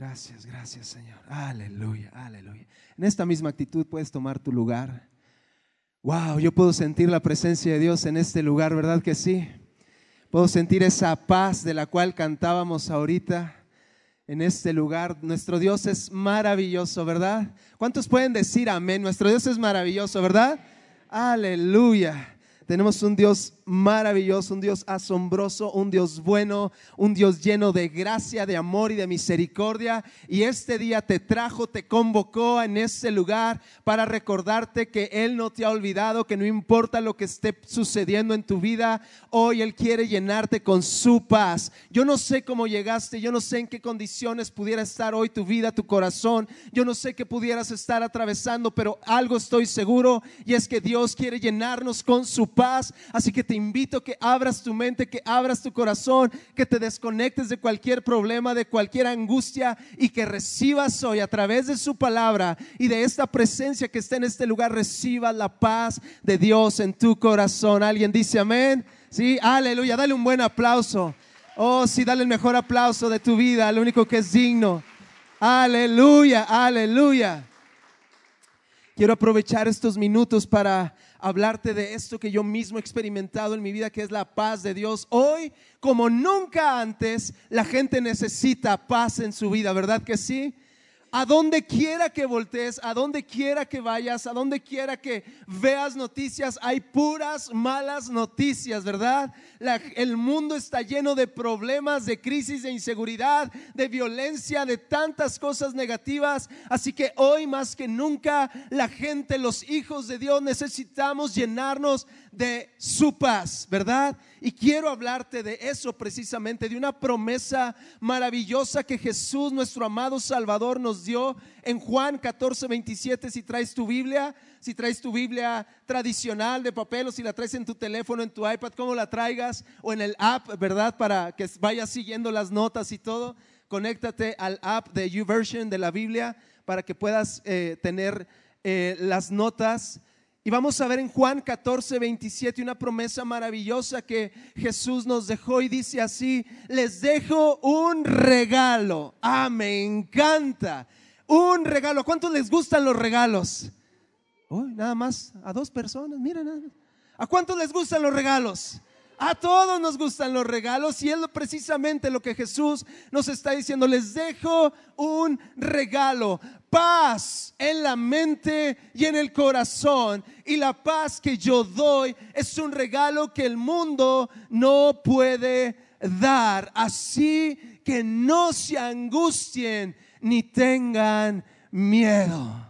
Gracias, gracias Señor. Aleluya, aleluya. En esta misma actitud puedes tomar tu lugar. Wow, yo puedo sentir la presencia de Dios en este lugar, ¿verdad que sí? Puedo sentir esa paz de la cual cantábamos ahorita en este lugar. Nuestro Dios es maravilloso, ¿verdad? ¿Cuántos pueden decir amén? Nuestro Dios es maravilloso, ¿verdad? Aleluya. Tenemos un Dios maravilloso, un Dios asombroso, un Dios bueno, un Dios lleno de gracia, de amor y de misericordia. Y este día te trajo, te convocó en ese lugar para recordarte que Él no te ha olvidado, que no importa lo que esté sucediendo en tu vida, hoy Él quiere llenarte con su paz. Yo no sé cómo llegaste, yo no sé en qué condiciones pudiera estar hoy tu vida, tu corazón, yo no sé qué pudieras estar atravesando, pero algo estoy seguro y es que Dios quiere llenarnos con su paz. Así que te invito que abras tu mente, que abras tu corazón, que te desconectes de cualquier problema, de cualquier angustia y que recibas hoy a través de su palabra y de esta presencia que está en este lugar, recibas la paz de Dios en tu corazón. ¿Alguien dice amén? Sí, aleluya. Dale un buen aplauso. Oh, sí, dale el mejor aplauso de tu vida, al único que es digno. Aleluya, aleluya. Quiero aprovechar estos minutos para hablarte de esto que yo mismo he experimentado en mi vida, que es la paz de Dios. Hoy, como nunca antes, la gente necesita paz en su vida, ¿verdad que sí? A donde quiera que voltees, a donde quiera que vayas, a donde quiera que veas noticias, hay puras malas noticias, ¿verdad? el mundo está lleno de problemas, de crisis, de inseguridad, de violencia, de tantas cosas negativas. Así que hoy más que nunca, la gente, los hijos de Dios, necesitamos llenarnos de su paz, ¿verdad? Y quiero hablarte de eso precisamente, de una promesa maravillosa que Jesús, nuestro amado Salvador, nos dio en Juan 14, 27. Si traes tu Biblia, si traes tu Biblia tradicional de papel o si la traes en tu teléfono, en tu iPad, como la traigas, o en el app, ¿verdad? Para que vayas siguiendo las notas y todo. Conéctate al app de YouVersion de la Biblia para que puedas eh, tener eh, las notas y vamos a ver en Juan 14, 27 una promesa maravillosa que Jesús nos dejó y dice así, les dejo un regalo. Ah, me encanta. Un regalo. ¿Cuántos les gustan los regalos? Uy, nada más a dos personas, mira ¿A cuántos les gustan los regalos? A todos nos gustan los regalos y es precisamente lo que Jesús nos está diciendo. Les dejo un regalo, paz en la mente y en el corazón. Y la paz que yo doy es un regalo que el mundo no puede dar. Así que no se angustien ni tengan miedo.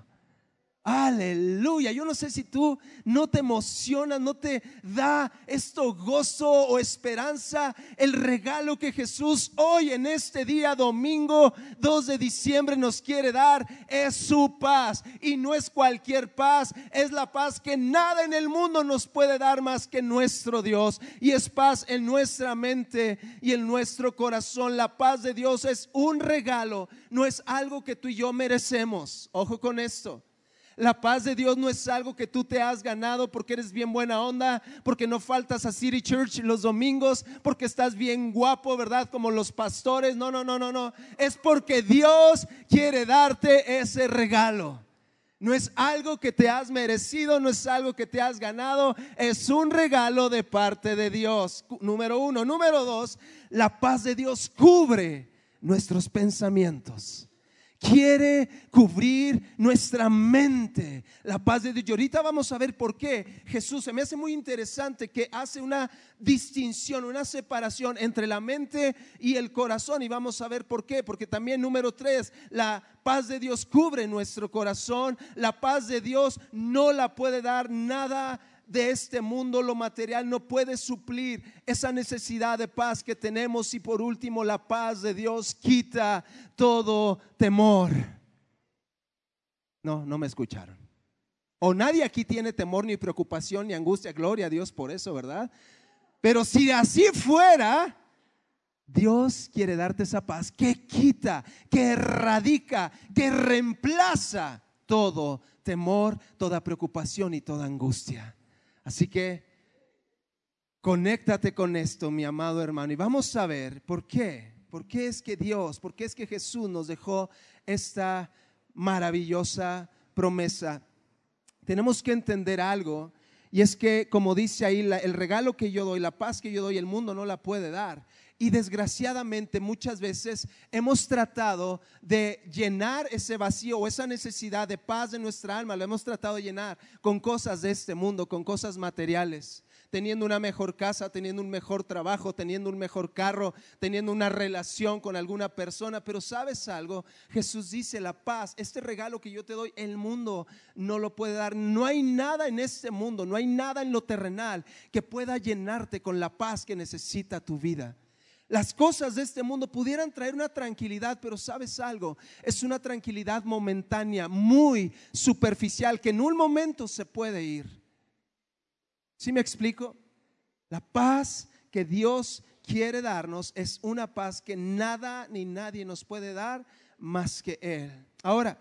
Aleluya. Yo no sé si tú no te emocionas, no te da esto gozo o esperanza. El regalo que Jesús hoy en este día domingo 2 de diciembre nos quiere dar es su paz. Y no es cualquier paz, es la paz que nada en el mundo nos puede dar más que nuestro Dios. Y es paz en nuestra mente y en nuestro corazón. La paz de Dios es un regalo, no es algo que tú y yo merecemos. Ojo con esto. La paz de Dios no es algo que tú te has ganado porque eres bien buena onda, porque no faltas a City Church los domingos, porque estás bien guapo, ¿verdad? Como los pastores. No, no, no, no, no. Es porque Dios quiere darte ese regalo. No es algo que te has merecido, no es algo que te has ganado, es un regalo de parte de Dios. Número uno. Número dos, la paz de Dios cubre nuestros pensamientos quiere cubrir nuestra mente. La paz de Dios. Y ahorita vamos a ver por qué Jesús se me hace muy interesante que hace una distinción, una separación entre la mente y el corazón. Y vamos a ver por qué. Porque también número tres, la paz de Dios cubre nuestro corazón. La paz de Dios no la puede dar nada de este mundo, lo material no puede suplir esa necesidad de paz que tenemos. Y por último, la paz de Dios quita todo temor. No, no me escucharon. O nadie aquí tiene temor, ni preocupación, ni angustia. Gloria a Dios por eso, ¿verdad? Pero si así fuera, Dios quiere darte esa paz que quita, que erradica, que reemplaza todo temor, toda preocupación y toda angustia. Así que conéctate con esto, mi amado hermano, y vamos a ver por qué. ¿Por qué es que Dios, por qué es que Jesús nos dejó esta maravillosa promesa? Tenemos que entender algo y es que, como dice ahí, el regalo que yo doy, la paz que yo doy, el mundo no la puede dar. Y desgraciadamente muchas veces hemos tratado de llenar ese vacío o esa necesidad de paz de nuestra alma, lo hemos tratado de llenar con cosas de este mundo, con cosas materiales teniendo una mejor casa, teniendo un mejor trabajo, teniendo un mejor carro, teniendo una relación con alguna persona. Pero sabes algo, Jesús dice, la paz, este regalo que yo te doy, el mundo no lo puede dar. No hay nada en este mundo, no hay nada en lo terrenal que pueda llenarte con la paz que necesita tu vida. Las cosas de este mundo pudieran traer una tranquilidad, pero sabes algo, es una tranquilidad momentánea, muy superficial, que en un momento se puede ir. ¿Sí me explico? La paz que Dios quiere darnos es una paz que nada ni nadie nos puede dar más que Él. Ahora,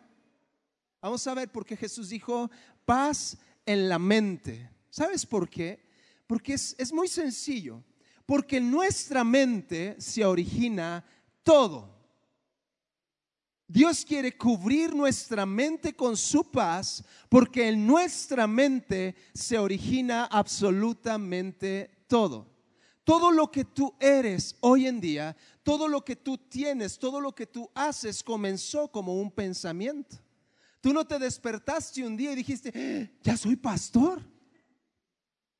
vamos a ver por qué Jesús dijo paz en la mente. ¿Sabes por qué? Porque es, es muy sencillo. Porque en nuestra mente se origina todo. Dios quiere cubrir nuestra mente con su paz porque en nuestra mente se origina absolutamente todo. Todo lo que tú eres hoy en día, todo lo que tú tienes, todo lo que tú haces comenzó como un pensamiento. Tú no te despertaste un día y dijiste, ¡Ah! ya soy pastor.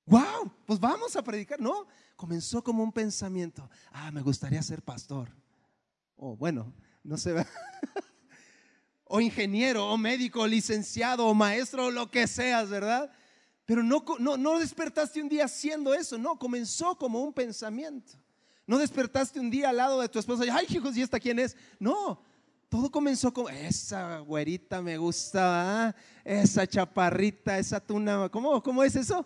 Wow, pues vamos a predicar. No, comenzó como un pensamiento. Ah, me gustaría ser pastor. Oh, bueno, no ve. o ingeniero, o médico, o licenciado, o maestro, o lo que seas, ¿verdad? Pero no, no, no despertaste un día haciendo eso, no, comenzó como un pensamiento. No despertaste un día al lado de tu esposa y, ay, hijos, ¿y esta quién es? No, todo comenzó como, esa güerita me gusta, esa chaparrita, esa tuna, ¿cómo, ¿cómo es eso?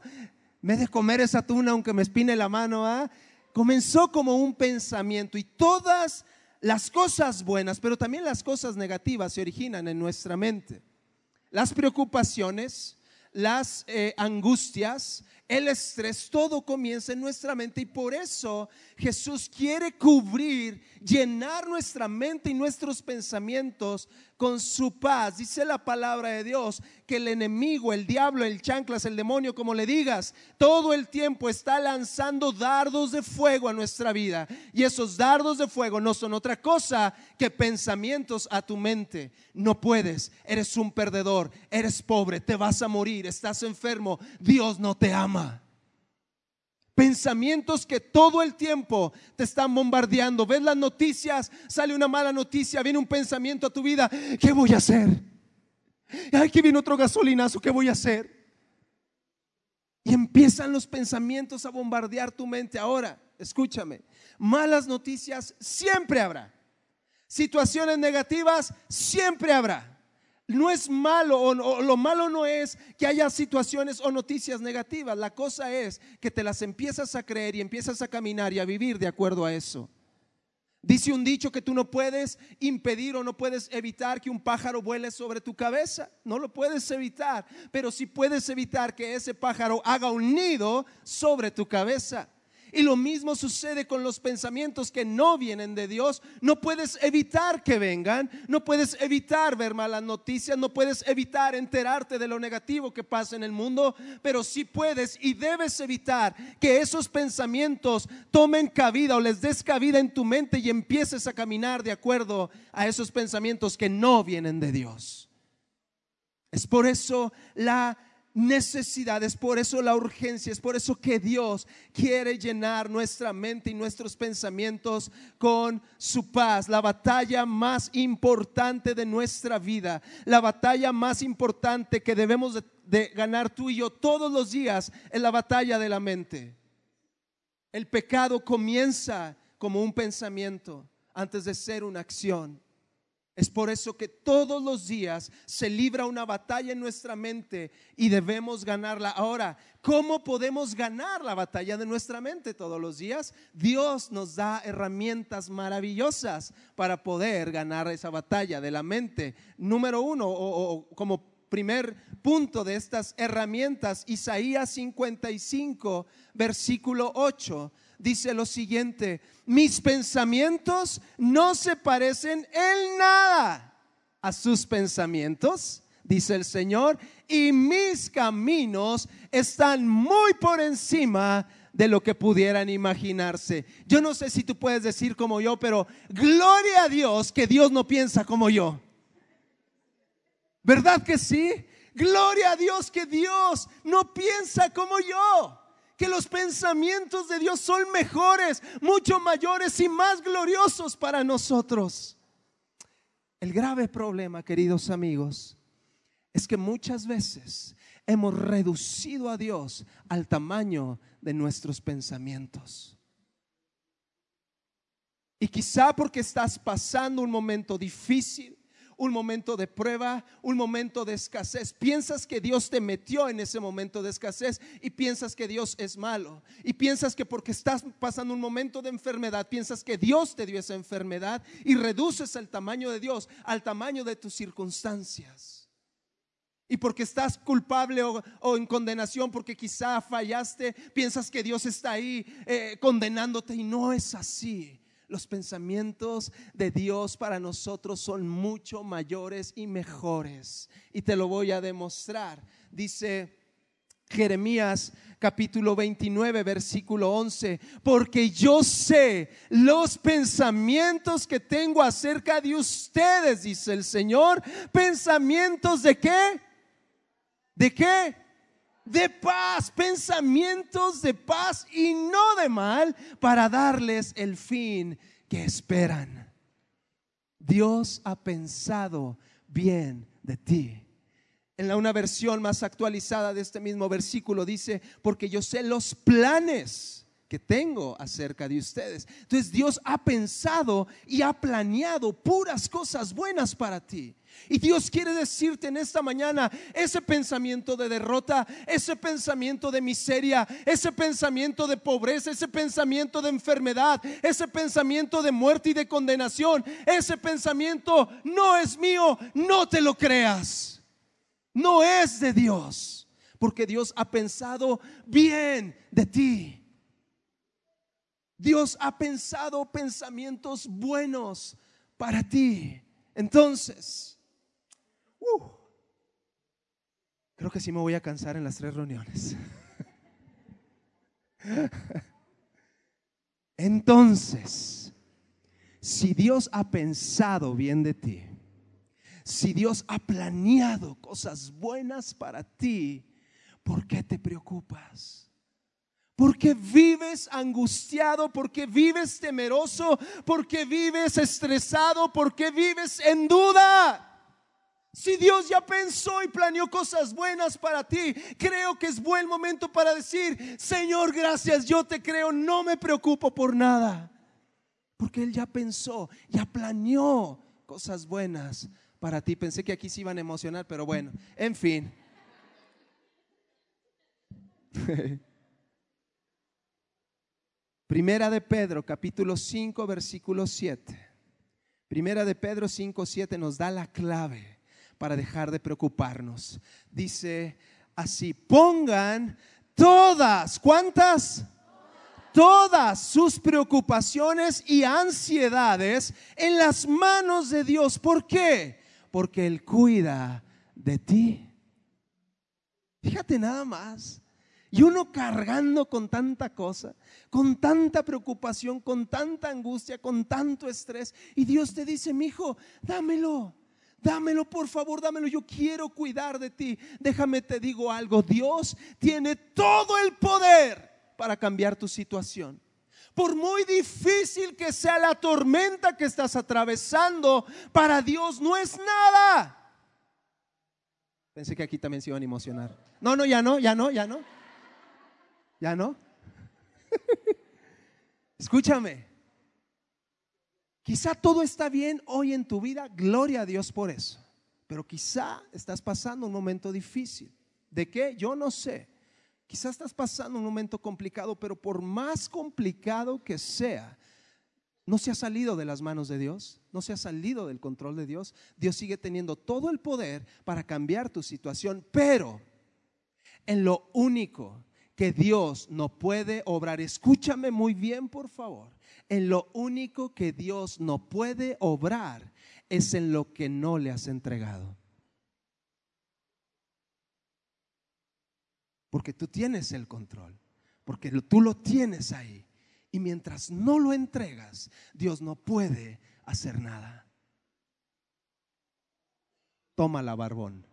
Me de comer esa tuna aunque me espine la mano, ¿ah? Comenzó como un pensamiento y todas las cosas buenas, pero también las cosas negativas se originan en nuestra mente. Las preocupaciones, las eh, angustias, el estrés, todo comienza en nuestra mente y por eso Jesús quiere cubrir, llenar nuestra mente y nuestros pensamientos con su paz. Dice la palabra de Dios que el enemigo, el diablo, el chanclas, el demonio, como le digas, todo el tiempo está lanzando dardos de fuego a nuestra vida. Y esos dardos de fuego no son otra cosa que pensamientos a tu mente. No puedes, eres un perdedor, eres pobre, te vas a morir, estás enfermo, Dios no te ama. Pensamientos que todo el tiempo te están bombardeando. Ves las noticias, sale una mala noticia, viene un pensamiento a tu vida. ¿Qué voy a hacer? Ay, que viene otro gasolinazo, ¿qué voy a hacer? Y empiezan los pensamientos a bombardear tu mente. Ahora, escúchame, malas noticias siempre habrá. Situaciones negativas siempre habrá. No es malo o, lo malo no es que haya situaciones o noticias negativas. La cosa es que te las empiezas a creer y empiezas a caminar y a vivir de acuerdo a eso. Dice un dicho que tú no puedes impedir o no puedes evitar que un pájaro vuele sobre tu cabeza. No lo puedes evitar, pero sí puedes evitar que ese pájaro haga un nido sobre tu cabeza. Y lo mismo sucede con los pensamientos que no vienen de Dios. No puedes evitar que vengan, no puedes evitar ver malas noticias, no puedes evitar enterarte de lo negativo que pasa en el mundo, pero sí puedes y debes evitar que esos pensamientos tomen cabida o les des cabida en tu mente y empieces a caminar de acuerdo a esos pensamientos que no vienen de Dios. Es por eso la necesidades, por eso la urgencia, es por eso que Dios quiere llenar nuestra mente y nuestros pensamientos con su paz. La batalla más importante de nuestra vida, la batalla más importante que debemos de, ganar tú y yo todos los días es la batalla de la mente. El pecado comienza como un pensamiento antes de ser una acción. Es por eso que todos los días se libra una batalla en nuestra mente y debemos ganarla. Ahora, ¿cómo podemos ganar la batalla de nuestra mente todos los días? Dios nos da herramientas maravillosas para poder ganar esa batalla de la mente. Número uno, o, como primer punto de estas herramientas, Isaías 55, versículo 8 dice lo siguiente, mis pensamientos no se parecen en nada a sus pensamientos, dice el Señor, y mis caminos están muy por encima de lo que pudieran imaginarse. Yo no sé si tú puedes decir como yo, pero gloria a Dios que Dios no piensa como yo. ¿Verdad que sí? Gloria a Dios que Dios no piensa como yo. Que los pensamientos de Dios son mejores, mucho mayores y más gloriosos para nosotros. El grave problema, queridos amigos, es que muchas veces hemos reducido a Dios al tamaño de nuestros pensamientos. Y quizá porque estás pasando un momento difícil, un momento de prueba, un momento de escasez. Piensas que Dios te metió en ese momento de escasez y piensas que Dios es malo. Y piensas que porque estás pasando un momento de enfermedad, piensas que Dios te dio esa enfermedad y reduces el tamaño de Dios al tamaño de tus circunstancias. Y porque estás culpable o, en condenación, porque quizá fallaste, piensas que Dios está ahí eh, condenándote y no es así. Los pensamientos de Dios para nosotros son mucho mayores y mejores. Y te lo voy a demostrar. Dice Jeremías capítulo 29, versículo 11, porque yo sé los pensamientos que tengo acerca de ustedes, dice el Señor, pensamientos de qué? ¿De qué? De paz, pensamientos de paz y no de mal para darles el fin que esperan. Dios ha pensado bien de ti. En la una versión más actualizada de este mismo versículo dice, porque yo sé los planes que tengo acerca de ustedes. Entonces Dios ha pensado y ha planeado puras cosas buenas para ti. Y Dios quiere decirte en esta mañana ese pensamiento de derrota, ese pensamiento de miseria, ese pensamiento de pobreza, ese pensamiento de enfermedad, ese pensamiento de muerte y de condenación, ese pensamiento no es mío, no te lo creas. No es de Dios, porque Dios ha pensado bien de ti. Dios ha pensado pensamientos buenos para ti. Entonces, Uh. creo que sí me voy a cansar en las tres reuniones. Entonces, si Dios ha pensado bien de ti, si Dios ha planeado cosas buenas para ti, ¿por qué te preocupas? ¿Por qué vives angustiado? ¿Por qué vives temeroso? ¿Por qué vives estresado? ¿Por qué vives en duda? Si Dios ya pensó y planeó cosas buenas para ti, creo que es buen momento para decir, Señor, gracias, yo te creo, no me preocupo por nada. Porque Él ya pensó, ya planeó cosas buenas para ti. Pensé que aquí se iban a emocionar, pero bueno, en fin. Primera de Pedro, capítulo 5, versículo 7. Primera de Pedro 5, 7 nos da la clave para dejar de preocuparnos. Dice así, pongan todas, ¿cuántas? Todas sus preocupaciones y ansiedades en las manos de Dios. ¿Por qué? Porque Él cuida de ti. Fíjate nada más. Y uno cargando con tanta cosa, con tanta preocupación, con tanta angustia, con tanto estrés. Y Dios te dice, mi hijo, dámelo. Dámelo, por favor, dámelo. Yo quiero cuidar de ti. Déjame te digo algo. Dios tiene todo el poder para cambiar tu situación. Por muy difícil que sea la tormenta que estás atravesando, para Dios no es nada. Pensé que aquí también se iban a emocionar. No, no, ya no, ya no, ya no. Ya no. Escúchame. Quizá todo está bien hoy en tu vida, gloria a Dios por eso. Pero quizá estás pasando un momento difícil. ¿De qué? Yo no sé. Quizá estás pasando un momento complicado, pero por más complicado que sea, no se ha salido de las manos de Dios, no se ha salido del control de Dios. Dios sigue teniendo todo el poder para cambiar tu situación, pero en lo único que Dios no puede obrar, escúchame muy bien por favor, en lo único que Dios no puede obrar es en lo que no le has entregado. Porque tú tienes el control, porque tú lo tienes ahí. Y mientras no lo entregas, Dios no puede hacer nada. Toma la barbón.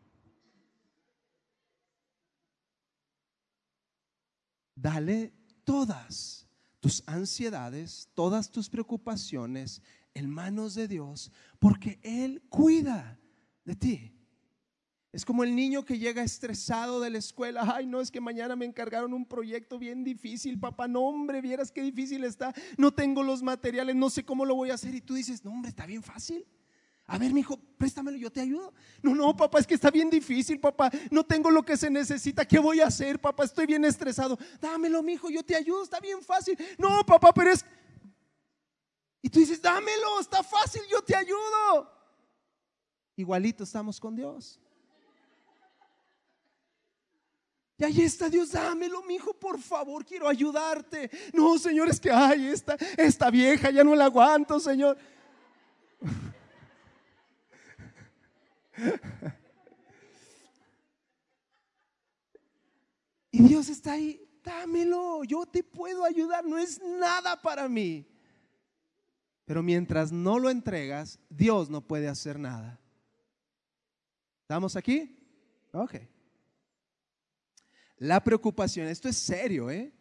Dale todas tus ansiedades, todas tus preocupaciones en manos de Dios, porque Él cuida de ti. Es como el niño que llega estresado de la escuela. Ay, no, es que mañana me encargaron un proyecto bien difícil, papá. No, hombre, vieras qué difícil está. No tengo los materiales, no sé cómo lo voy a hacer. Y tú dices, no, hombre, está bien fácil. A ver, mi hijo, préstamelo, yo te ayudo. No, no, papá, es que está bien difícil, papá. No tengo lo que se necesita. ¿Qué voy a hacer, papá? Estoy bien estresado. Dámelo, mi hijo, yo te ayudo. Está bien fácil. No, papá, pero es. Y tú dices, dámelo, está fácil, yo te ayudo. Igualito estamos con Dios. Y ahí está Dios, dámelo, mi hijo, por favor, quiero ayudarte. No, Señor, es que, ay, esta, esta vieja ya no la aguanto, Señor. Y Dios está ahí, dámelo, yo te puedo ayudar, no es nada para mí. Pero mientras no lo entregas, Dios no puede hacer nada. ¿Estamos aquí? Ok. La preocupación, esto es serio, ¿eh?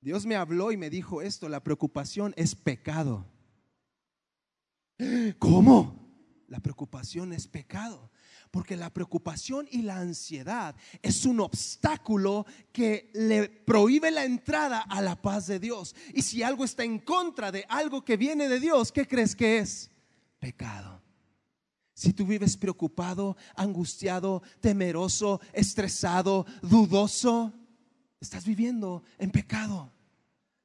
Dios me habló y me dijo esto, la preocupación es pecado. ¿Cómo? La preocupación es pecado. Porque la preocupación y la ansiedad es un obstáculo que le prohíbe la entrada a la paz de Dios. Y si algo está en contra de algo que viene de Dios, ¿qué crees que es? Pecado. Si tú vives preocupado, angustiado, temeroso, estresado, dudoso, estás viviendo en pecado.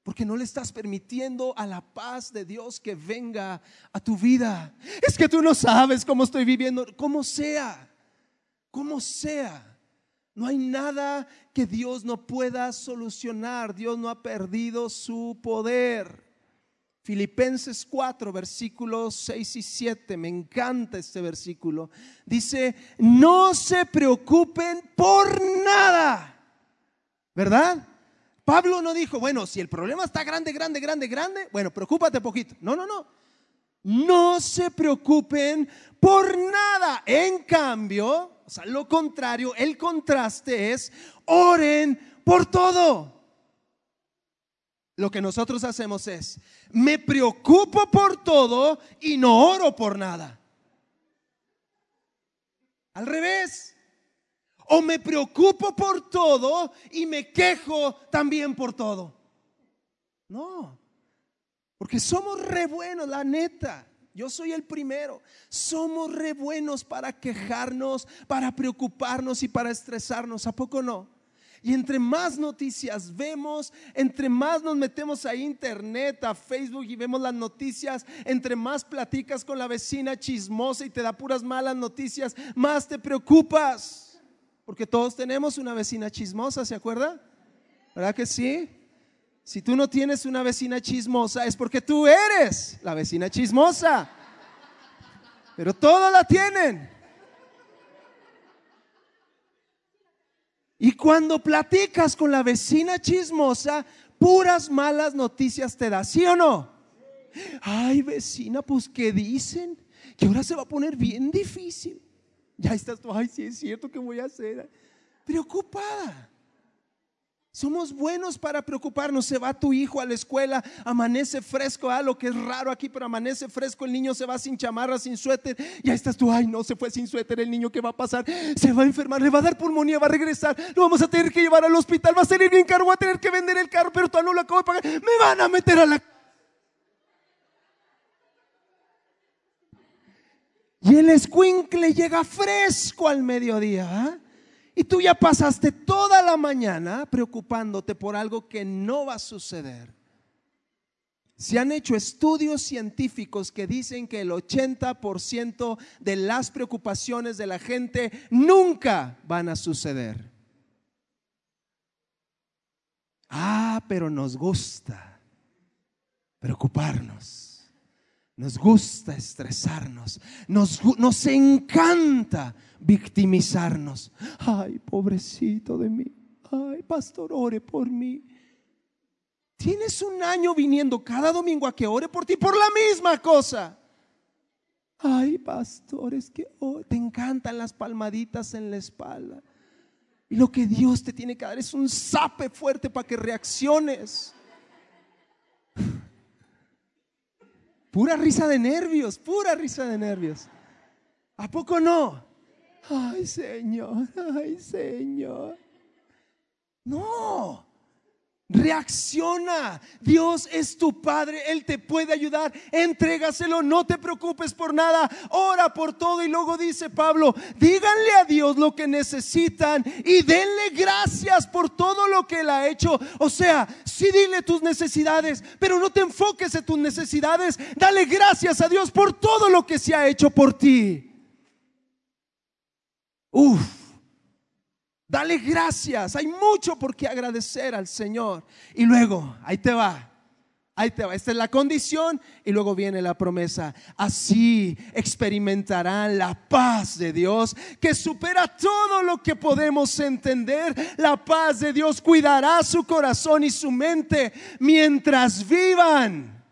Porque no le estás permitiendo a la paz de Dios que venga a tu vida. Es que tú no sabes cómo estoy viviendo, como sea, como sea. No hay nada que Dios no pueda solucionar. Dios no ha perdido su poder. Filipenses 4, versículos 6 y 7, me encanta este versículo. Dice, no se preocupen por nada, ¿verdad? Pablo no dijo, bueno, si el problema está grande, grande, grande, grande, bueno, preocúpate poquito. No, no, no. No se preocupen por nada. En cambio, o sea, lo contrario, el contraste es, oren por todo. Lo que nosotros hacemos es, me preocupo por todo y no oro por nada. Al revés. O me preocupo por todo y me quejo también por todo. No, porque somos re buenos, la neta. Yo soy el primero. Somos re buenos para quejarnos, para preocuparnos y para estresarnos. ¿A poco no? Y entre más noticias vemos, entre más nos metemos a internet, a Facebook y vemos las noticias, entre más platicas con la vecina chismosa y te da puras malas noticias, más te preocupas. Porque todos tenemos una vecina chismosa, ¿se acuerda? ¿Verdad que sí? Si tú no tienes una vecina chismosa es porque tú eres la vecina chismosa. Pero todos la tienen. Y cuando platicas con la vecina chismosa, puras malas noticias te da, ¿sí o no? Ay, vecina, pues ¿qué dicen? Que ahora se va a poner bien difícil. Ya estás tú, ay, sí es cierto que voy a hacer. Preocupada. Somos buenos para preocuparnos. Se va tu hijo a la escuela, amanece fresco, ah, lo que es raro aquí, pero amanece fresco. El niño se va sin chamarra, sin suéter. Ya estás tú, ay, no se fue sin suéter. El niño, ¿qué va a pasar? Se va a enfermar, le va a dar pulmonía, va a regresar. Lo vamos a tener que llevar al hospital. Va a salir bien caro, va a tener que vender el carro, pero no lo acabo de pagar. Me van a meter a la Y el escuincle llega fresco al mediodía. ¿ah? Y tú ya pasaste toda la mañana preocupándote por algo que no va a suceder. Se han hecho estudios científicos que dicen que el 80% de las preocupaciones de la gente nunca van a suceder. Ah, pero nos gusta preocuparnos. Nos gusta estresarnos. Nos, encanta victimizarnos. Ay, pobrecito de mí. Ay, pastor, ore por mí. Tienes un año viniendo cada domingo a que ore por ti por la misma cosa. Ay, pastor, es que oh, te encantan las palmaditas en la espalda. Y lo que Dios te tiene que dar es un sape fuerte para que reacciones. Pura risa de nervios, pura risa de nervios. ¿A poco no? Ay, Señor, ay, Señor. No. Reacciona. Dios es tu Padre. Él te puede ayudar. Entrégaselo. No te preocupes por nada. Ora por todo. Y luego dice Pablo, díganle a Dios lo que necesitan y denle gracias por todo lo que Él ha hecho. O sea, sí dile tus necesidades, pero no te enfoques en tus necesidades. Dale gracias a Dios por todo lo que se ha hecho por ti. Uf. Dale gracias. Hay mucho por qué agradecer al Señor. Y luego, ahí te va. Ahí te va. Esta es la condición y luego viene la promesa. Así experimentarán la paz de Dios que supera todo lo que podemos entender. La paz de Dios cuidará su corazón y su mente mientras vivan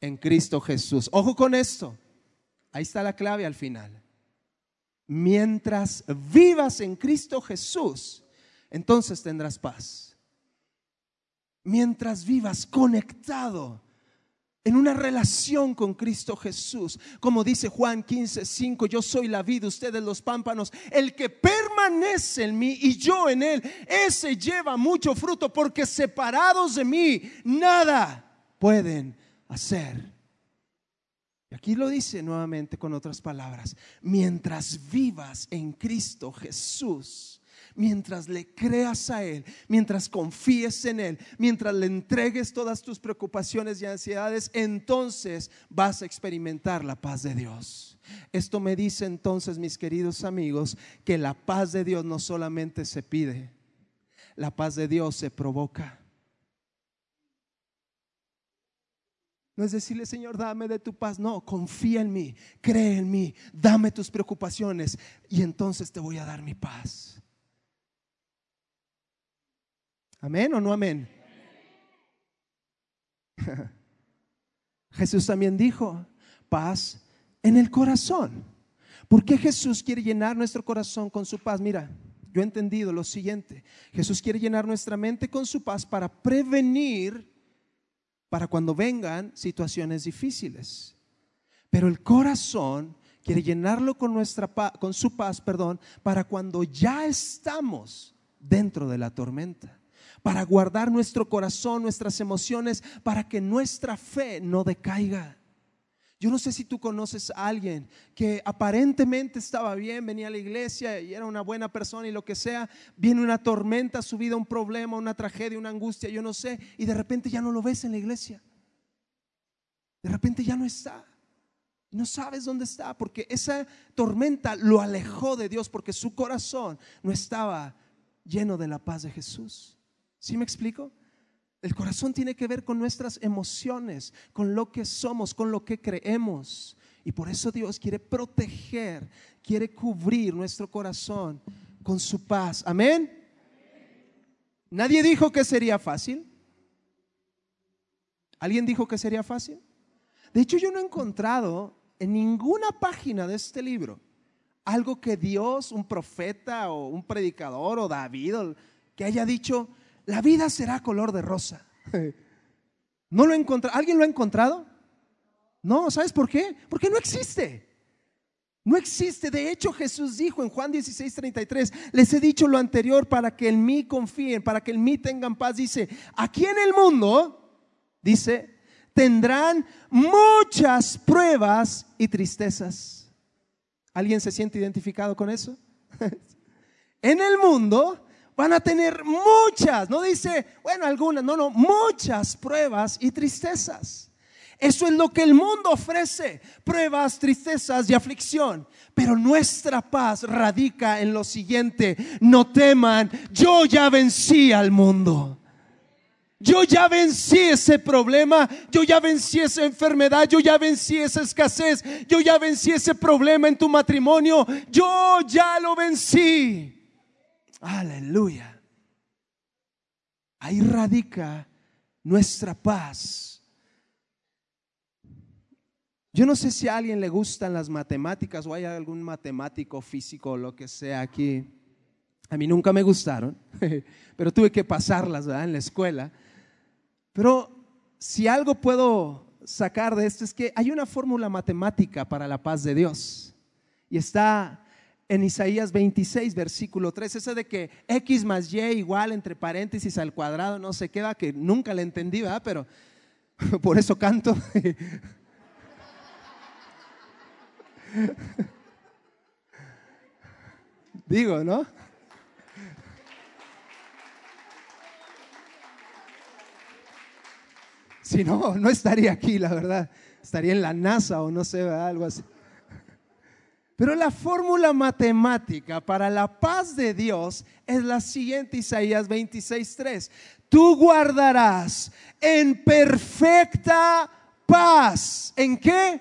en Cristo Jesús. Ojo con esto. Ahí está la clave al final mientras vivas en Cristo Jesús, entonces tendrás paz. Mientras vivas conectado en una relación con Cristo Jesús, como dice Juan 15, 5, yo soy la vida, ustedes los pámpanos, el que permanece en mí y yo en él, ese lleva mucho fruto, porque separados de mí, nada pueden hacer aquí lo dice nuevamente con otras palabras, mientras vivas en Cristo Jesús, mientras le creas a Él, mientras confíes en Él, mientras le entregues todas tus preocupaciones y ansiedades, entonces vas a experimentar la paz de Dios. Esto me dice entonces, mis queridos amigos, que la paz de Dios no solamente se pide, la paz de Dios se provoca. No es decirle, Señor, dame de tu paz. No, confía en mí, cree en mí, dame tus preocupaciones y entonces te voy a dar mi paz. Amén o no amén. Jesús también dijo, paz en el corazón. ¿Por qué Jesús quiere llenar nuestro corazón con su paz? Mira, yo he entendido lo siguiente. Jesús quiere llenar nuestra mente con su paz para prevenir para cuando vengan situaciones difíciles. Pero el corazón quiere llenarlo con, nuestra con su paz, perdón, para cuando ya estamos dentro de la tormenta, para guardar nuestro corazón, nuestras emociones, para que nuestra fe no decaiga. Yo no sé si tú conoces a alguien que aparentemente estaba bien, venía a la iglesia y era una buena persona y lo que sea, viene una tormenta, su vida, un problema, una tragedia, una angustia, yo no sé, y de repente ya no lo ves en la iglesia. De repente ya no está. No sabes dónde está porque esa tormenta lo alejó de Dios porque su corazón no estaba lleno de la paz de Jesús. ¿Sí me explico? El corazón tiene que ver con nuestras emociones, con lo que somos, con lo que creemos. Y por eso Dios quiere proteger, quiere cubrir nuestro corazón con su paz. Amén. Nadie dijo que sería fácil. ¿Alguien dijo que sería fácil? De hecho, yo no he encontrado en ninguna página de este libro algo que Dios, un profeta o un predicador o David, que haya dicho, la vida será color de rosa. ¿No lo he encontrado? ¿Alguien lo ha encontrado? No, ¿sabes por qué? Porque no existe. No existe. De hecho, Jesús dijo en Juan 16, 33, les he dicho lo anterior para que en mí confíen, para que en mí tengan paz. Dice, aquí en el mundo, dice, tendrán muchas pruebas y tristezas. ¿Alguien se siente identificado con eso? en el mundo van a tener muchas, no dice, bueno, algunas, no, no, muchas pruebas y tristezas. Eso es lo que el mundo ofrece, pruebas, tristezas y aflicción. Pero nuestra paz radica en lo siguiente, no teman, yo ya vencí al mundo. Yo ya vencí ese problema, yo ya vencí esa enfermedad, yo ya vencí esa escasez, yo ya vencí ese problema en tu matrimonio, yo ya lo vencí. Aleluya. Ahí radica nuestra paz. Yo no sé si a alguien le gustan las matemáticas o hay algún matemático físico o lo que sea aquí. A mí nunca me gustaron, pero tuve que pasarlas en la escuela. Pero si algo puedo sacar de esto es que hay una fórmula matemática para la paz de Dios. Y está en Isaías 26, versículo 3, esa de que X más Y igual entre paréntesis al cuadrado, no se queda, que nunca la entendí, ¿verdad? Pero por eso canto. Digo, ¿no? Si no, no estaría aquí, la verdad. Estaría en la NASA o no sé, algo así. Pero la fórmula matemática para la paz de Dios es la siguiente, Isaías 26:3. Tú guardarás en perfecta paz. ¿En qué?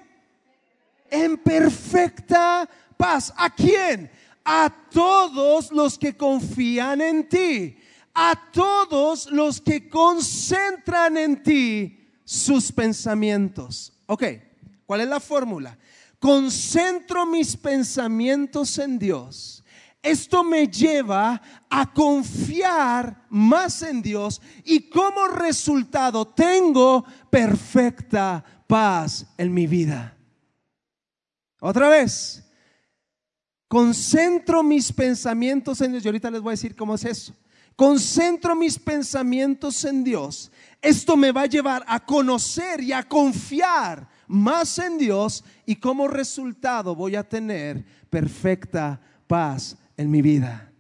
En perfecta paz. ¿A quién? A todos los que confían en ti a todos los que concentran en ti sus pensamientos. Ok, ¿cuál es la fórmula? Concentro mis pensamientos en Dios. Esto me lleva a confiar más en Dios y como resultado tengo perfecta paz en mi vida. Otra vez, concentro mis pensamientos en Dios. Y ahorita les voy a decir cómo es eso concentro mis pensamientos en Dios, esto me va a llevar a conocer y a confiar más en Dios y como resultado voy a tener perfecta paz en mi vida.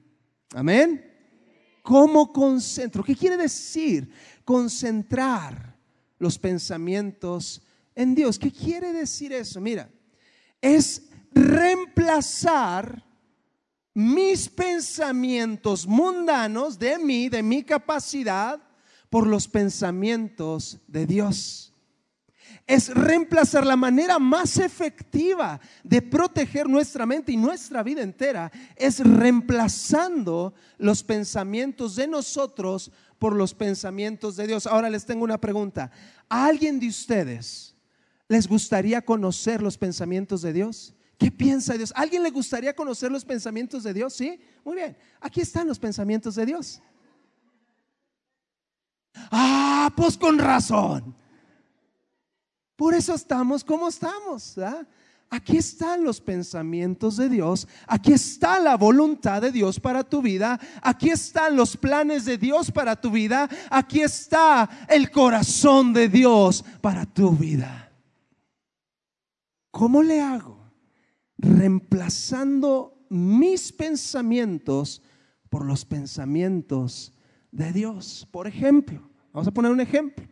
Amén. ¿Cómo concentro? ¿Qué quiere decir concentrar los pensamientos en Dios? ¿Qué quiere decir eso? Mira, es reemplazar mis pensamientos mundanos de mí, de mi capacidad, por los pensamientos de Dios. Es reemplazar la manera más efectiva de proteger nuestra mente y nuestra vida entera, es reemplazando los pensamientos de nosotros por los pensamientos de Dios. Ahora les tengo una pregunta. ¿A alguien de ustedes les gustaría conocer los pensamientos de Dios? ¿Qué piensa Dios? alguien le gustaría conocer los pensamientos de Dios? Sí, muy bien. Aquí están los pensamientos de Dios. Ah, pues con razón. Por eso estamos como estamos. Aquí están los pensamientos de Dios, aquí está la voluntad de Dios para tu vida, aquí están los planes de Dios para tu vida, aquí está el corazón de Dios para tu vida. ¿Cómo le hago? reemplazando mis pensamientos por los pensamientos de Dios. Por ejemplo, vamos a poner un ejemplo.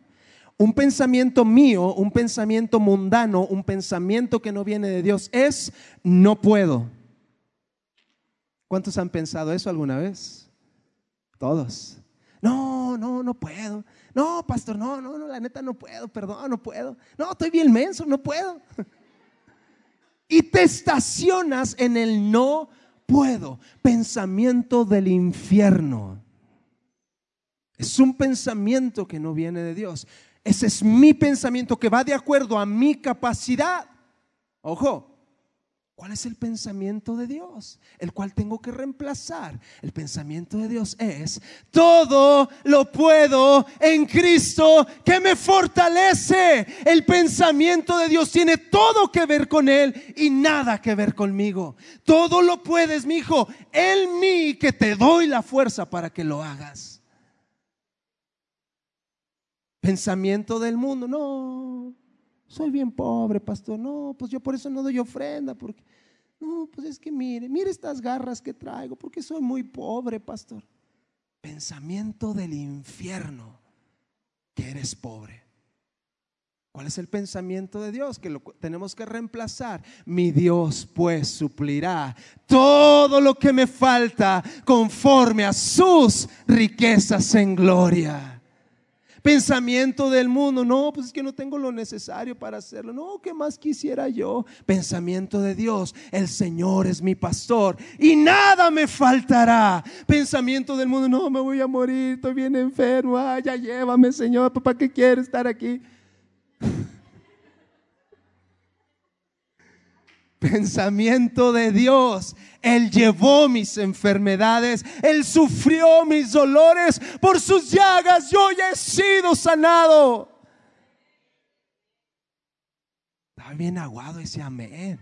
Un pensamiento mío, un pensamiento mundano, un pensamiento que no viene de Dios es no puedo. ¿Cuántos han pensado eso alguna vez? Todos. No, no, no puedo. No, pastor, no, no, no, la neta no puedo, perdón, no puedo. No, estoy bien menso, no puedo. y te estacionas en el no puedo, pensamiento del infierno. Es un pensamiento que no viene de Dios. Ese es mi pensamiento que va de acuerdo a mi capacidad. Ojo, ¿Cuál es el pensamiento de Dios? El cual tengo que reemplazar. El pensamiento de Dios es, todo lo puedo en Cristo que me fortalece. El pensamiento de Dios tiene todo que ver con Él y nada que ver conmigo. Todo lo puedes, mi hijo, en mí que te doy la fuerza para que lo hagas. Pensamiento del mundo, no, soy bien pobre, pastor. No, pues yo por eso no doy ofrenda, porque no, pues es que mire, mire estas garras que traigo, porque soy muy pobre, pastor. Pensamiento del infierno, que eres pobre. ¿Cuál es el pensamiento de Dios? Que lo tenemos que reemplazar. Mi Dios pues suplirá todo lo que me falta conforme a sus riquezas en gloria. Pensamiento del mundo, no, pues es que no tengo lo necesario para hacerlo. No, ¿qué más quisiera yo? Pensamiento de Dios, el Señor es mi pastor y nada me faltará. Pensamiento del mundo, no, me voy a morir, estoy bien enfermo, ah, ya llévame, Señor, ¿para qué quiere estar aquí? Pensamiento de Dios. Él llevó mis enfermedades, Él sufrió mis dolores, por sus llagas yo ya he sido sanado. Estaba bien aguado ese amén.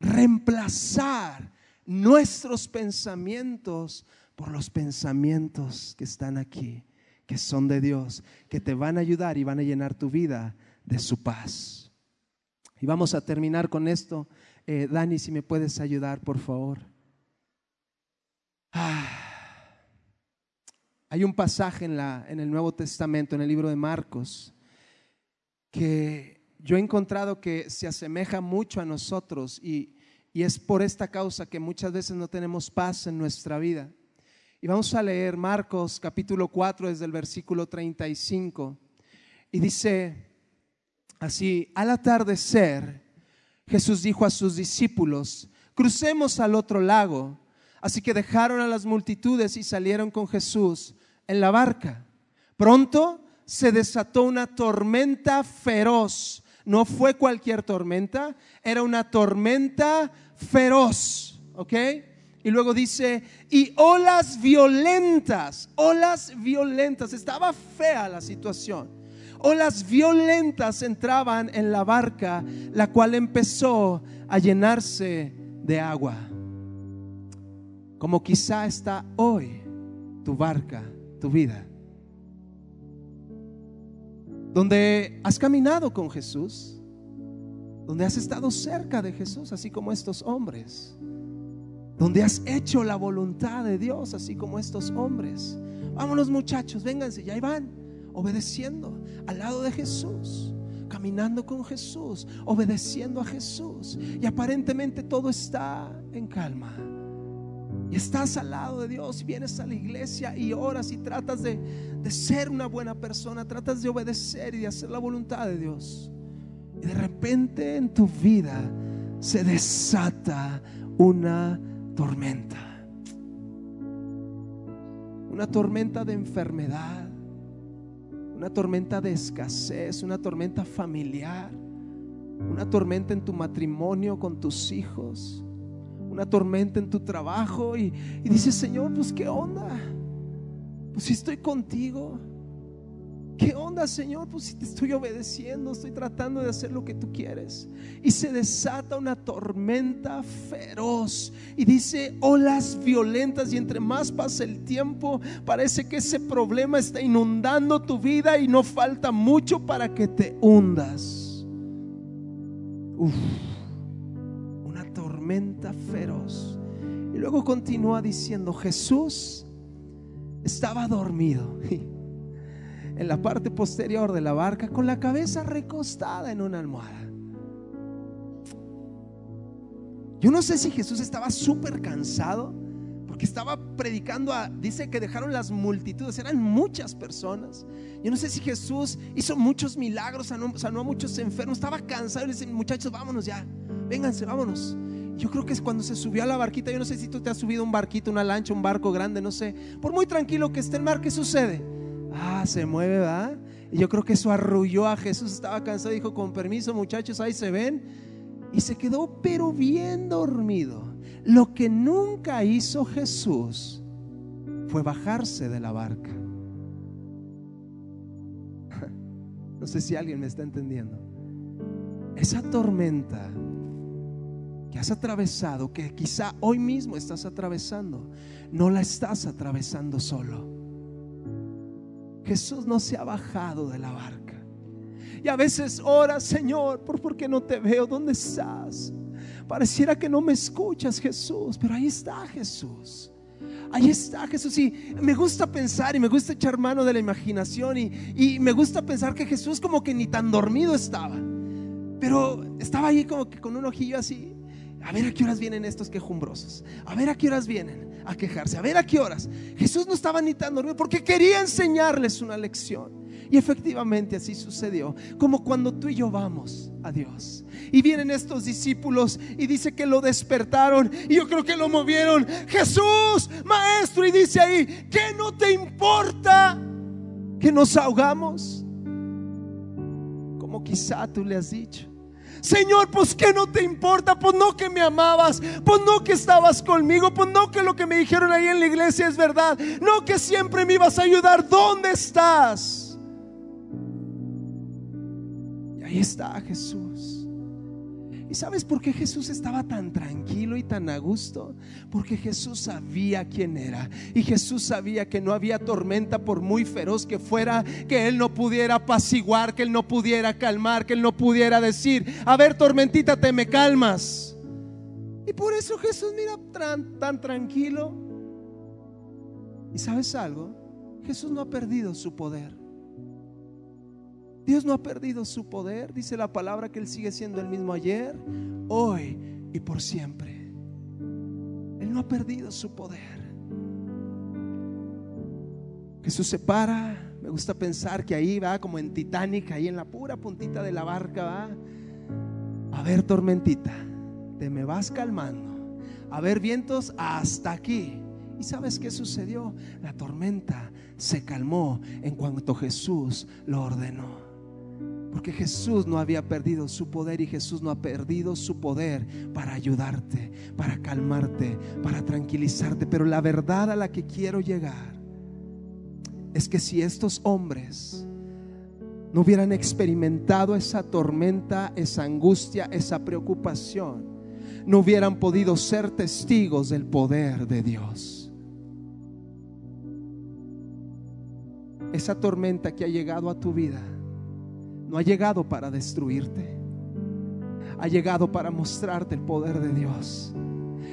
Reemplazar nuestros pensamientos por los pensamientos que están aquí, que son de Dios, que te van a ayudar y van a llenar tu vida de su paz. Y vamos a terminar con esto. Eh, Dani, si me puedes ayudar, por favor. Ah. Hay un pasaje en, la, en el Nuevo Testamento, en el libro de Marcos, que yo he encontrado que se asemeja mucho a nosotros y, y es por esta causa que muchas veces no tenemos paz en nuestra vida. Y vamos a leer Marcos capítulo 4 desde el versículo 35. Y dice, Así, al atardecer, Jesús dijo a sus discípulos, crucemos al otro lago. Así que dejaron a las multitudes y salieron con Jesús en la barca. Pronto se desató una tormenta feroz. No fue cualquier tormenta, era una tormenta feroz. ¿Ok? Y luego dice, y olas violentas, olas violentas. Estaba fea la situación olas violentas entraban en la barca, la cual empezó a llenarse de agua. Como quizá está hoy tu barca, tu vida. Donde has caminado con Jesús, donde has estado cerca de Jesús, así como estos hombres. Donde has hecho la voluntad de Dios, así como estos hombres. Vámonos muchachos, vénganse, ya van obedeciendo al lado de Jesús, caminando con Jesús, obedeciendo a Jesús. Y aparentemente todo está en calma. Y estás al lado de Dios y vienes a la iglesia y oras y tratas de, de ser una buena persona, tratas de obedecer y de hacer la voluntad de Dios. Y de repente en tu vida se desata una tormenta. Una tormenta de enfermedad, una tormenta de escasez, una tormenta familiar, una tormenta en tu matrimonio con tus hijos, una tormenta en tu trabajo y, y dices, Señor, pues qué onda, pues si estoy contigo ¿Qué onda, Señor? Pues si te estoy obedeciendo, estoy tratando de hacer lo que tú quieres. Y se desata una tormenta feroz. Y dice olas violentas. Y entre más pasa el tiempo, parece que ese problema está inundando tu vida y no falta mucho para que te hundas. una tormenta feroz. Y luego continúa diciendo, Jesús estaba dormido. en la parte posterior de la barca con la cabeza recostada en una almohada. Yo no sé si Jesús estaba súper cansado porque estaba predicando a, dice que dejaron las multitudes, eran muchas personas. Yo no sé si Jesús hizo muchos milagros, sanó, a muchos enfermos, estaba cansado y le dice, muchachos, vámonos ya, vénganse, vámonos. Yo creo que es cuando se subió a la barquita, yo no sé si tú te has subido un barquito, una lancha, un barco grande, no sé. Por muy tranquilo que esté el mar, ¿qué sucede? Ah, se mueve, ¿verdad? Y yo creo que eso arrulló a Jesús. Estaba cansado, dijo, con permiso muchachos, ahí se ven. Y se quedó pero bien dormido. Lo que nunca hizo Jesús fue bajarse de la barca. No sé si alguien me está entendiendo. Esa tormenta que has atravesado, que quizá hoy mismo estás atravesando, no la estás atravesando solo. Jesús no se ha bajado de la barca. Y a veces ora, Señor, ¿por, qué no te veo? ¿Dónde estás? Pareciera que no me escuchas, Jesús, pero ahí está Jesús. Ahí está Jesús. Y me gusta pensar y me gusta echar mano de la imaginación y, y me gusta pensar que Jesús como que ni tan dormido estaba. Pero estaba ahí como que con un ojillo así A ver a qué horas vienen estos quejumbrosos. A ver a qué horas vienen a quejarse. A ver a qué horas. Jesús no estaba ni tan dormido porque quería enseñarles una lección. Y efectivamente así sucedió. Como cuando tú y yo vamos a Dios. Y vienen estos discípulos y dice que lo despertaron. Y yo creo que lo movieron. Jesús, maestro. Y dice ahí, ¿qué no te importa que nos ahogamos? Como quizá tú le has dicho. Señor, pues que no te importa, pues no que me amabas, pues no que estabas conmigo, pues no que lo que me dijeron ahí en la iglesia es verdad, no que siempre me ibas a ayudar, ¿dónde estás? Y ahí está Jesús. ¿Y sabes por qué Jesús estaba tan tranquilo y tan a gusto? Porque Jesús sabía quién era. Y Jesús sabía que no había tormenta por muy feroz que fuera, que Él no pudiera apaciguar, que Él no pudiera calmar, que Él no pudiera decir, a ver tormentita, te me calmas. Y por eso Jesús mira tan, tan tranquilo. ¿Y sabes algo? Jesús no ha perdido su poder. Dios no ha perdido su poder. Dice la palabra que Él sigue siendo el mismo ayer, hoy y por siempre. Él no ha perdido su poder. Jesús se para. Me gusta pensar que ahí va como en Titanic, ahí en la pura puntita de la barca va. A ver, tormentita, te me vas calmando. A ver, vientos hasta aquí. ¿Y sabes qué sucedió? La tormenta se calmó en cuanto Jesús lo ordenó. Porque Jesús no había perdido su poder y Jesús no ha perdido su poder para ayudarte, para calmarte, para tranquilizarte. Pero la verdad a la que quiero llegar es que si estos hombres no hubieran experimentado esa tormenta, esa angustia, esa preocupación, no hubieran podido ser testigos del poder de Dios. Esa tormenta que ha llegado a tu vida no ha llegado para destruirte. Ha llegado para mostrarte el poder de Dios.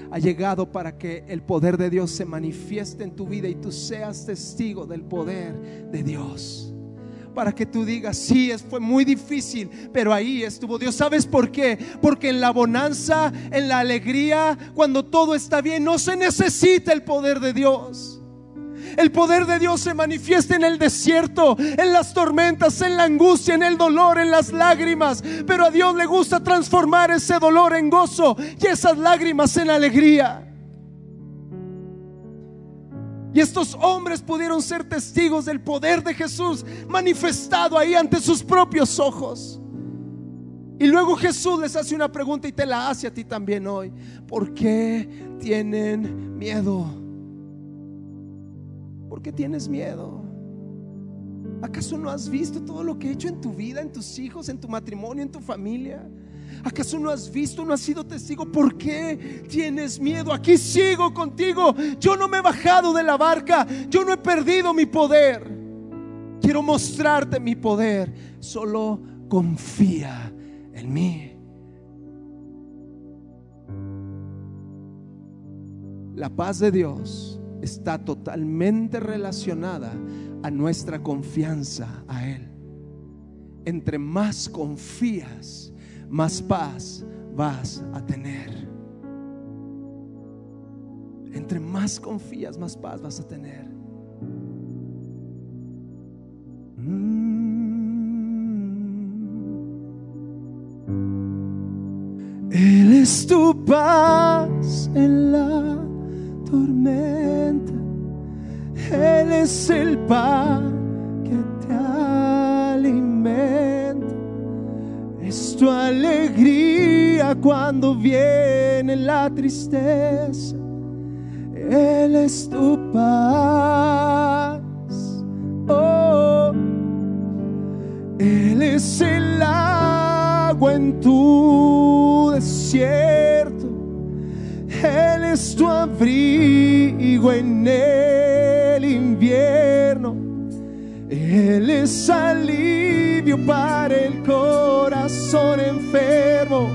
Ha llegado para que el poder de Dios se manifieste en tu vida y tú seas testigo del poder de Dios. Para que tú digas, sí, fue muy difícil, pero ahí estuvo Dios. ¿Sabes por qué? Porque en la bonanza, en la alegría, cuando todo está bien, no se necesita el poder de Dios. El poder de Dios se manifiesta en el desierto, en las tormentas, en la angustia, en el dolor, en las lágrimas. Pero a Dios le gusta transformar ese dolor en gozo y esas lágrimas en alegría. Y estos hombres pudieron ser testigos del poder de Jesús manifestado ahí ante sus propios ojos. Y luego Jesús les hace una pregunta y te la hace a ti también hoy. ¿Por qué tienen miedo? ¿Por qué tienes miedo? ¿Acaso no has visto todo lo que he hecho en tu vida, en tus hijos, en tu matrimonio, en tu familia? ¿Acaso no has visto, no has sido testigo? ¿Por qué tienes miedo? Aquí sigo contigo. Yo no me he bajado de la barca. Yo no he perdido mi poder. Quiero mostrarte mi poder. Solo confía en mí. La paz de Dios está totalmente relacionada a nuestra confianza a Él. Entre más confías, más paz vas a tener. Entre más confías, más paz vas a tener. Mm. Él es tu paz en la tormenta. Él es el pan que te alimenta. Es tu alegría cuando viene la tristeza. Él es tu paz. Oh, Él es el agua en tu desierto. Él es tu abrigo en el invierno. Él es alivio para el corazón enfermo.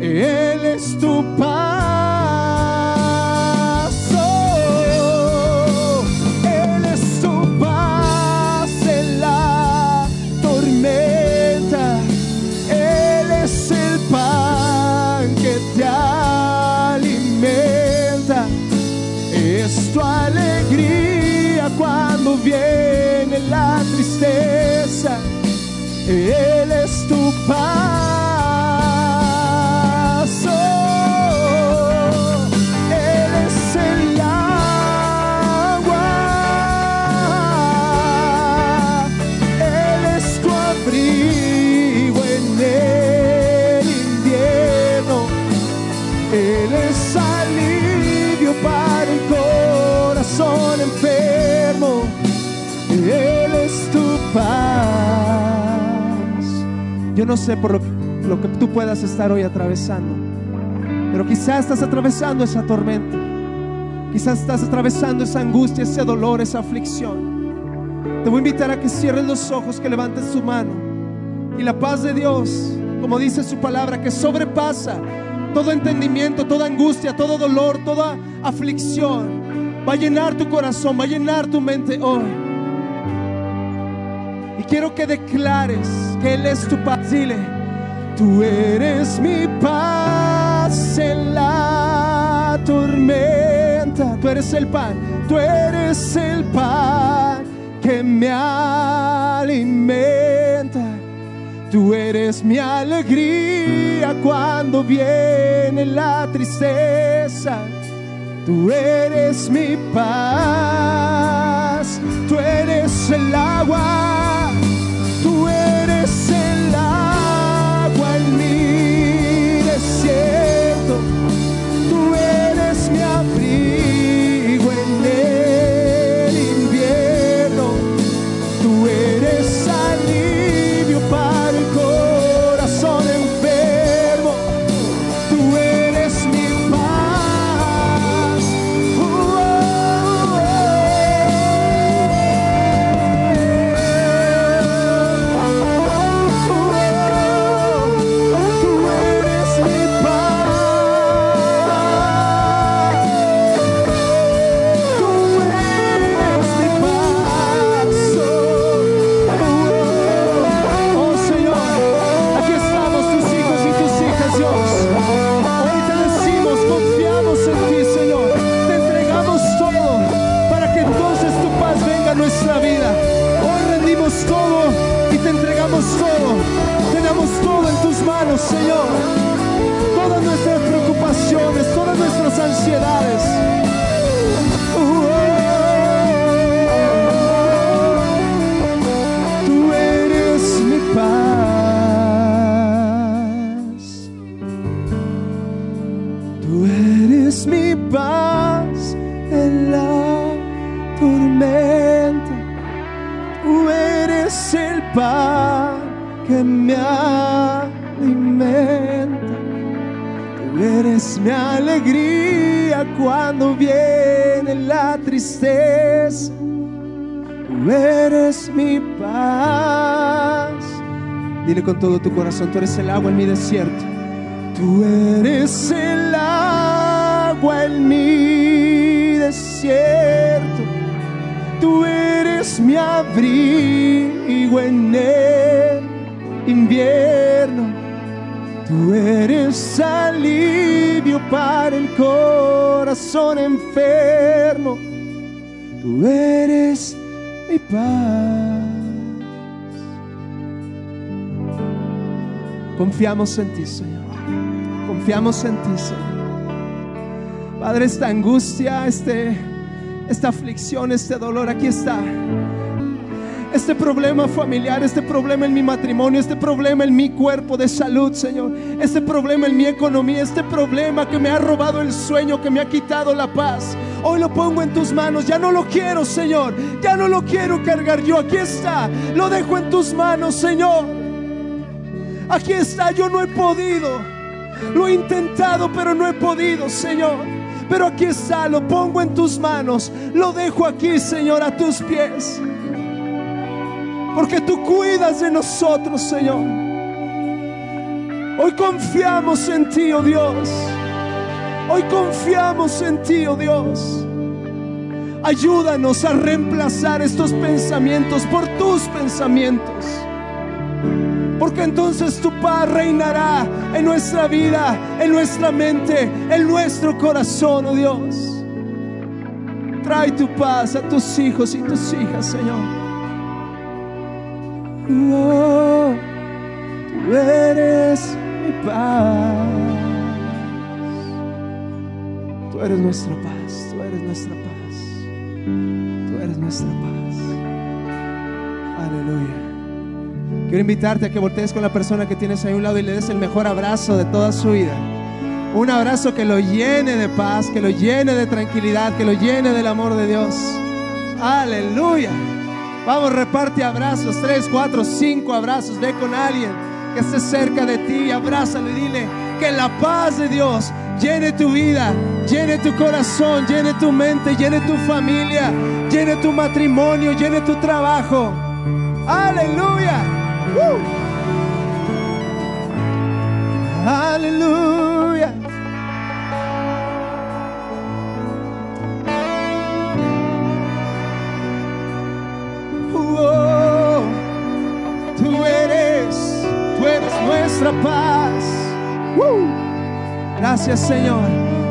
Él es tu paz. Él es tu paz. No sé por lo, lo que tú puedas estar hoy atravesando, pero quizás estás atravesando esa tormenta. Quizás estás atravesando esa angustia, ese dolor, esa aflicción. Te voy a invitar a que cierres los ojos, que levantes tu mano. Y la paz de Dios, como dice su palabra, que sobrepasa todo entendimiento, toda angustia, todo dolor, toda aflicción, va a llenar tu corazón, va a llenar tu mente hoy. Y quiero que declares que Él es tu paz. Dile, tú eres mi paz en la tormenta. Tú eres el pan, tú eres el pan que me alimenta. Tú eres mi alegría cuando viene la tristeza. Tú eres mi paz. Tú eres el agua. Tu corazón, tú eres el agua en mi desierto. Tú eres el agua en mi desierto. Tú eres mi abrigo en el invierno. Tú eres alivio para el corazón enfermo. Tú eres mi paz. Confiamos en ti, Señor. Confiamos en ti, Señor. Padre, esta angustia, este, esta aflicción, este dolor, aquí está. Este problema familiar, este problema en mi matrimonio, este problema en mi cuerpo de salud, Señor. Este problema en mi economía, este problema que me ha robado el sueño, que me ha quitado la paz. Hoy lo pongo en tus manos. Ya no lo quiero, Señor. Ya no lo quiero cargar yo. Aquí está. Lo dejo en tus manos, Señor. Aquí está. Yo no he podido. Lo he intentado, pero no he podido, Señor. Pero aquí está. Lo pongo en tus manos. Lo dejo aquí, Señor, a tus pies. Porque tú cuidas de nosotros, Señor. Hoy confiamos en ti, oh Dios. Hoy confiamos en ti, oh Dios. Ayúdanos a reemplazar estos pensamientos por tus pensamientos. Porque entonces tu paz reinará en nuestra vida, en nuestra mente, en nuestro corazón, oh Dios. Trae tu paz a tus hijos y tus hijas, Señor. Oh, tú eres mi paz. Tú eres nuestra paz, tú eres nuestra paz. Tú eres nuestra paz. Aleluya. Quiero invitarte a que voltees con la persona que tienes ahí a un lado y le des el mejor abrazo de toda su vida. Un abrazo que lo llene de paz, que lo llene de tranquilidad, que lo llene del amor de Dios. Aleluya. Vamos, reparte abrazos, tres, cuatro, cinco abrazos. Ve con alguien que esté cerca de ti, abrázalo y dile que la paz de Dios llene tu vida, llene tu corazón, llene tu mente, llene tu familia, llene tu matrimonio, llene tu trabajo. Aleluya. Aleluya. Oh, tú eres, tú eres nuestra paz. Gracias Señor.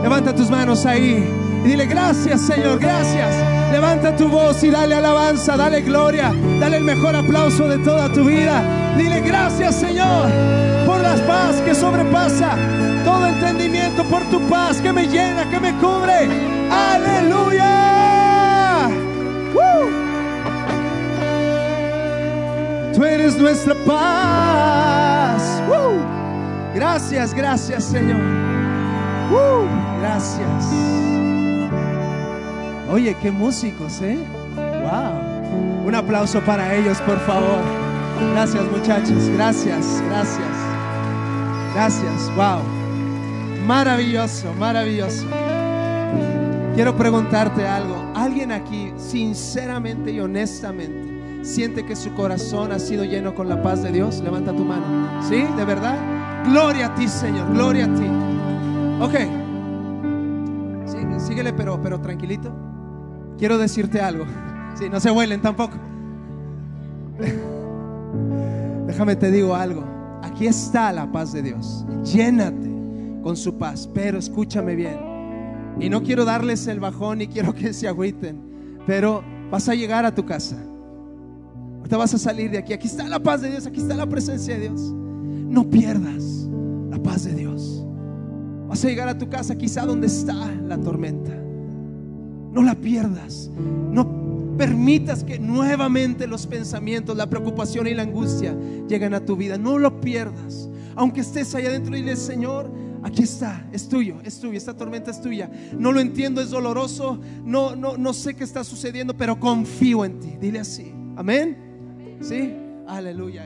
Levanta tus manos ahí y dile gracias Señor, gracias. Levanta tu voz y dale alabanza, dale gloria, dale el mejor aplauso de toda tu vida. Dile gracias Señor por la paz que sobrepasa todo entendimiento, por tu paz que me llena, que me cubre. Aleluya. Tú eres nuestra paz. Gracias, gracias Señor. gracias. Oye, qué músicos, ¿eh? Wow. Un aplauso para ellos, por favor. Gracias, muchachos. Gracias, gracias. Gracias. Wow. Maravilloso, maravilloso. Quiero preguntarte algo. ¿Alguien aquí, sinceramente y honestamente, siente que su corazón ha sido lleno con la paz de Dios? Levanta tu mano. ¿Sí? ¿De verdad? Gloria a ti, Señor. Gloria a ti. Ok. Sí, síguele, pero, pero tranquilito. Quiero decirte algo. Sí, no se vuelen tampoco. Déjame te digo algo. Aquí está la paz de Dios. Llénate con su paz. Pero escúchame bien. Y no quiero darles el bajón ni quiero que se agüiten. Pero vas a llegar a tu casa. Ahorita vas a salir de aquí. Aquí está la paz de Dios. Aquí está la presencia de Dios. No pierdas la paz de Dios. Vas a llegar a tu casa quizá donde está la tormenta. No la pierdas. No permitas que nuevamente los pensamientos, la preocupación y la angustia lleguen a tu vida. No lo pierdas. Aunque estés allá adentro dile, Señor, aquí está, es tuyo, es tuyo, esta tormenta es tuya. No lo entiendo, es doloroso, no, no, no sé qué está sucediendo, pero confío en ti. Dile así. Amén. ¿Sí? Aleluya.